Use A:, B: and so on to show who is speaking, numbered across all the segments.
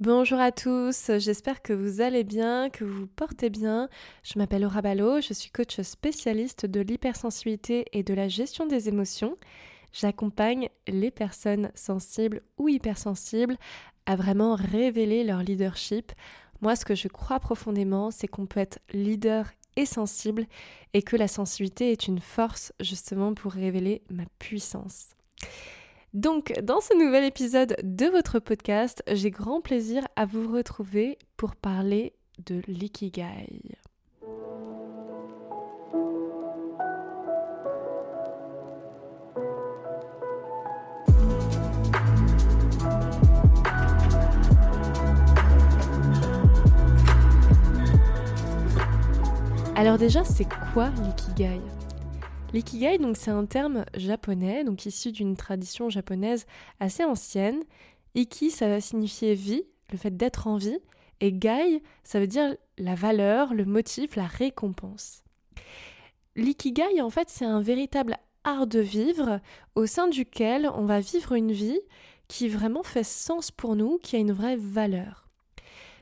A: Bonjour à tous, j'espère que vous allez bien, que vous vous portez bien. Je m'appelle Laura Ballot, je suis coach spécialiste de l'hypersensibilité et de la gestion des émotions. J'accompagne les personnes sensibles ou hypersensibles à vraiment révéler leur leadership. Moi, ce que je crois profondément, c'est qu'on peut être leader et sensible et que la sensibilité est une force justement pour révéler ma puissance. Donc, dans ce nouvel épisode de votre podcast, j'ai grand plaisir à vous retrouver pour parler de l'ikigai. Alors déjà, c'est quoi l'ikigai? L'ikigai, donc, c'est un terme japonais, donc issu d'une tradition japonaise assez ancienne. Iki, ça va signifier vie, le fait d'être en vie, et gai, ça veut dire la valeur, le motif, la récompense. L'ikigai, en fait, c'est un véritable art de vivre au sein duquel on va vivre une vie qui vraiment fait sens pour nous, qui a une vraie valeur.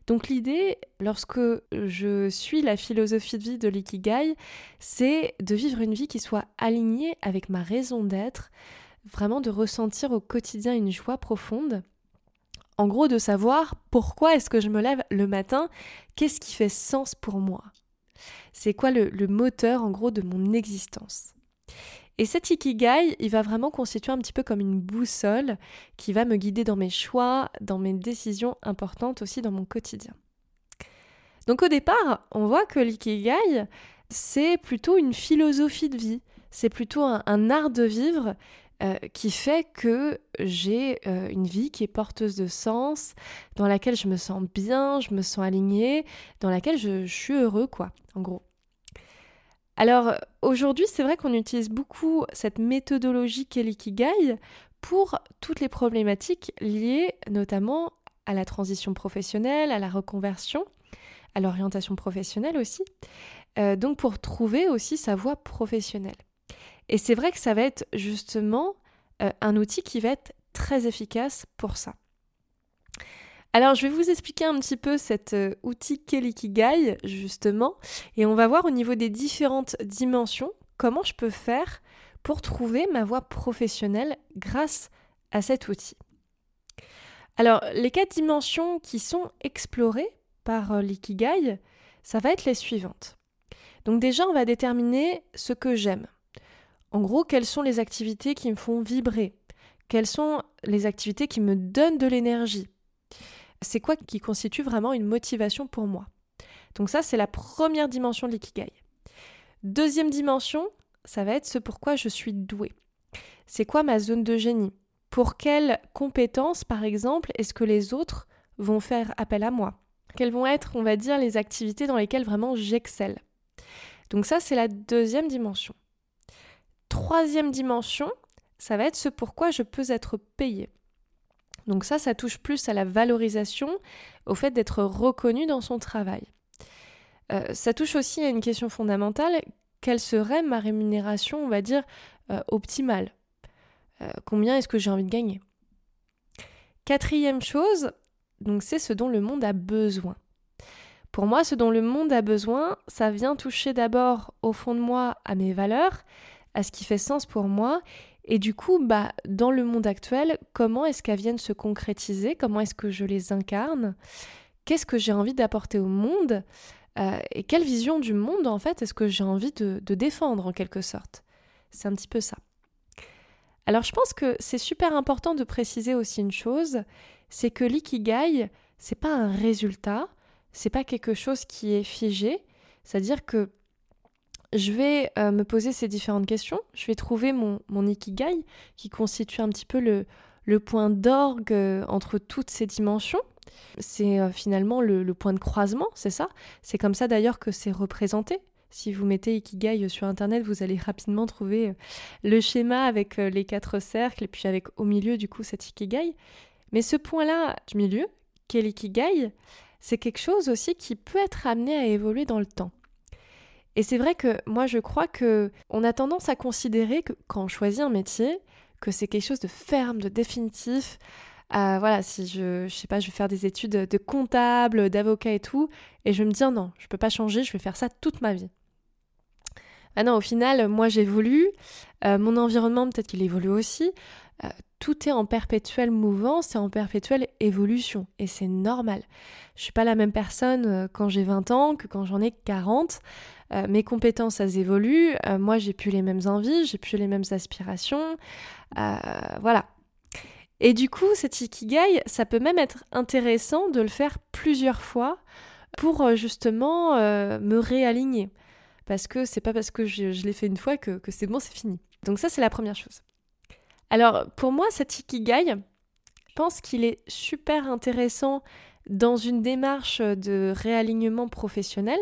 A: Donc l'idée, lorsque je suis la philosophie de vie de l'ikigai, c'est de vivre une vie qui soit alignée avec ma raison d'être, vraiment de ressentir au quotidien une joie profonde. En gros, de savoir pourquoi est-ce que je me lève le matin, qu'est-ce qui fait sens pour moi. C'est quoi le, le moteur, en gros, de mon existence. Et cet ikigai, il va vraiment constituer un petit peu comme une boussole qui va me guider dans mes choix, dans mes décisions importantes aussi dans mon quotidien. Donc au départ, on voit que l'ikigai, c'est plutôt une philosophie de vie, c'est plutôt un, art de vivre euh, qui fait que j'ai euh, une vie qui est porteuse de sens, dans laquelle je me sens bien, je me sens alignée, dans laquelle je, je suis heureux, quoi, en gros. Alors aujourd'hui, c'est vrai qu'on utilise beaucoup cette méthodologie qu'est l'ikigai pour toutes les problématiques liées notamment à la transition professionnelle, à la reconversion, à l'orientation professionnelle aussi, euh, donc pour trouver aussi sa voie professionnelle. Et c'est vrai que ça va être justement euh, un outil qui va être très efficace pour ça. Alors, je vais vous expliquer un petit peu cet euh, outil Kelikigai, justement, et on va voir au niveau des différentes dimensions comment je peux faire pour trouver ma voie professionnelle grâce à cet outil. Alors, les quatre dimensions qui sont explorées par euh, l'ikigai, ça va être les suivantes. Donc déjà, on va déterminer ce que j'aime. En gros, quelles sont les activités qui me font vibrer? Quelles sont les activités qui me donnent de l'énergie? C'est quoi qui constitue vraiment une motivation pour moi? Donc ça, c'est la première dimension de l'ikigai. Deuxième dimension, ça va être ce pourquoi je suis douée. C'est quoi ma zone de génie? Pour quelles compétences, par exemple, est-ce que les autres vont faire appel à moi? Quelles vont être, on va dire, les activités dans lesquelles vraiment j'excelle? Donc ça, c'est la deuxième dimension. Troisième dimension, ça va être ce pourquoi je peux être payé. Donc ça, ça touche plus à la valorisation, au fait d'être reconnu dans son travail. Euh, ça touche aussi à une question fondamentale, quelle serait ma rémunération, on va dire, euh, optimale? Euh, Combien est-ce que j'ai envie de gagner? Quatrième chose, donc c'est ce dont le monde a besoin. Pour moi, ce dont le monde a besoin, ça vient toucher d'abord au fond de moi à mes valeurs, à ce qui fait sens pour moi, et du coup, bah, dans le monde actuel, comment est-ce qu'elles viennent se concrétiser? Comment est-ce que je les incarne? Qu'est-ce que j'ai envie d'apporter au monde? Euh, Et quelle vision du monde, en fait, est-ce que j'ai envie de, défendre, en quelque sorte? C'est un petit peu ça. Alors, je pense que c'est super important de préciser aussi une chose, c'est que l'ikigai, c'est pas un résultat, c'est pas quelque chose qui est figé, c'est-à-dire que je vais euh, me poser ces différentes questions, je vais trouver mon, ikigai qui constitue un petit peu le, le point d'orgue euh, entre toutes ces dimensions. C'est euh, finalement le, le, point de croisement, c'est ça? C'est comme ça d'ailleurs que c'est représenté. Si vous mettez Ikigai sur Internet, vous allez rapidement trouver le schéma avec les quatre cercles et puis avec au milieu du coup cet Ikigai. Mais ce point-là du milieu, qu'est l'Ikigai, c'est quelque chose aussi qui peut être amené à évoluer dans le temps. Et c'est vrai que moi je crois que on a tendance à considérer que quand on choisit un métier, que c'est quelque chose de ferme, de définitif, voilà, si je, je sais pas, je vais faire des études de comptable, d'avocat et tout, et je vais me dire non, je peux pas changer, je vais faire ça toute ma vie. Ah non, au final, moi j'évolue, euh, mon environnement peut-être qu'il évolue aussi. Euh, tout est en perpétuelle mouvance et en perpétuelle évolution. Et c'est normal. Je suis pas la même personne euh, quand j'ai 20 ans que quand j'en ai 40. Mes compétences, elles évoluent. moi, j'ai plus les mêmes envies, j'ai plus les mêmes aspirations. voilà. Et du coup, cet ikigai, ça peut même être intéressant de le faire plusieurs fois pour justement me réaligner parce que c'est pas parce que je, l'ai fait une fois que, c'est bon, c'est fini. Donc ça, c'est la première chose. Alors, pour moi, cet ikigai, je pense qu'il est super intéressant dans une démarche de réalignement professionnel.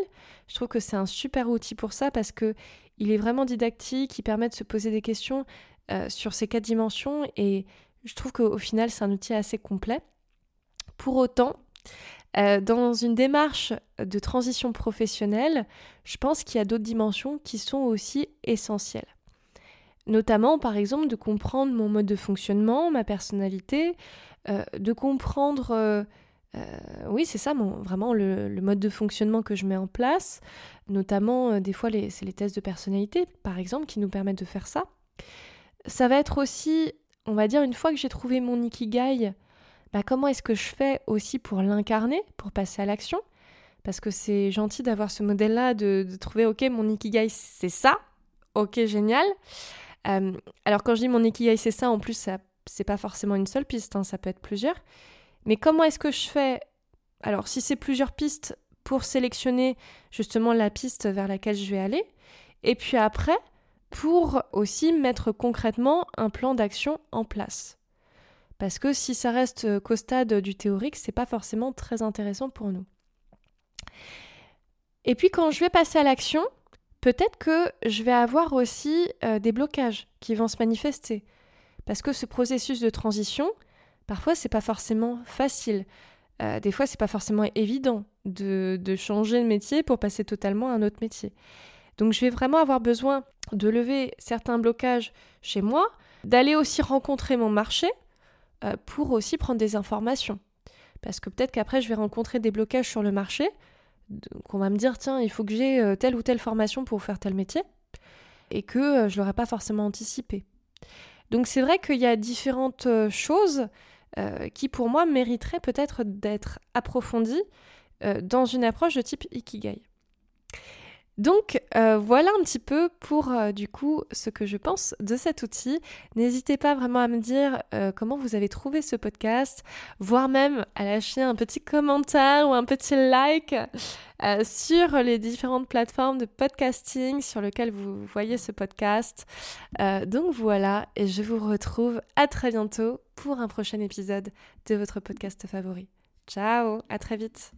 A: Je trouve que c'est un super outil pour ça parce que il est vraiment didactique, il permet de se poser des questions euh, sur ces quatre dimensions et je trouve qu'au final, c'est un outil assez complet. Pour autant, euh, dans une démarche de transition professionnelle, je pense qu'il y a d'autres dimensions qui sont aussi essentielles. Notamment, par exemple, de comprendre mon mode de fonctionnement, ma personnalité, euh, de comprendre, oui, c'est ça, vraiment le, mode de fonctionnement que je mets en place. Notamment, des fois, c'est les tests de personnalité, par exemple, qui nous permettent de faire ça. Ça va être aussi, on va dire, une fois que j'ai trouvé mon ikigai, bah, comment est-ce que je fais aussi pour l'incarner, pour passer à l'action? Parce que c'est gentil d'avoir ce modèle-là, de, trouver, ok, mon ikigai, c'est ça, ok, génial. Euh, alors quand je dis mon ikigai, c'est ça, en plus, ça, c'est pas forcément une seule piste, hein, ça peut être plusieurs. Mais comment est-ce que je fais? Alors si c'est plusieurs pistes pour sélectionner justement la piste vers laquelle je vais aller, et puis après, pour aussi mettre concrètement un plan d'action en place. Parce que si ça reste euh, qu'au stade du théorique, c'est pas forcément très intéressant pour nous. Et puis quand je vais passer à l'action, peut-être que je vais avoir aussi euh, des blocages qui vont se manifester. Parce que ce processus de transition, parfois c'est pas forcément facile. Euh, des fois c'est pas forcément évident de, changer de métier pour passer totalement à un autre métier. Donc je vais vraiment avoir besoin de lever certains blocages chez moi, d'aller aussi rencontrer mon marché, euh, pour aussi prendre des informations. Parce que peut-être qu'après, je vais rencontrer des blocages sur le marché, qu'on va me dire, tiens, il faut que j'ai euh, telle ou telle formation pour faire tel métier, et que euh, je l'aurais pas forcément anticipé. Donc c'est vrai qu'il y a différentes choses qui, pour moi, mériteraient peut-être d'être approfondies dans une approche de type Ikigai. Donc euh, voilà un petit peu pour euh, du coup ce que je pense de cet outil. N'hésitez pas vraiment à me dire euh, comment vous avez trouvé ce podcast, voire même à lâcher un petit commentaire ou un petit like sur les différentes plateformes de podcasting sur lesquelles vous voyez ce podcast. donc voilà, et je vous retrouve à très bientôt pour un prochain épisode de votre podcast favori. Ciao, à très vite.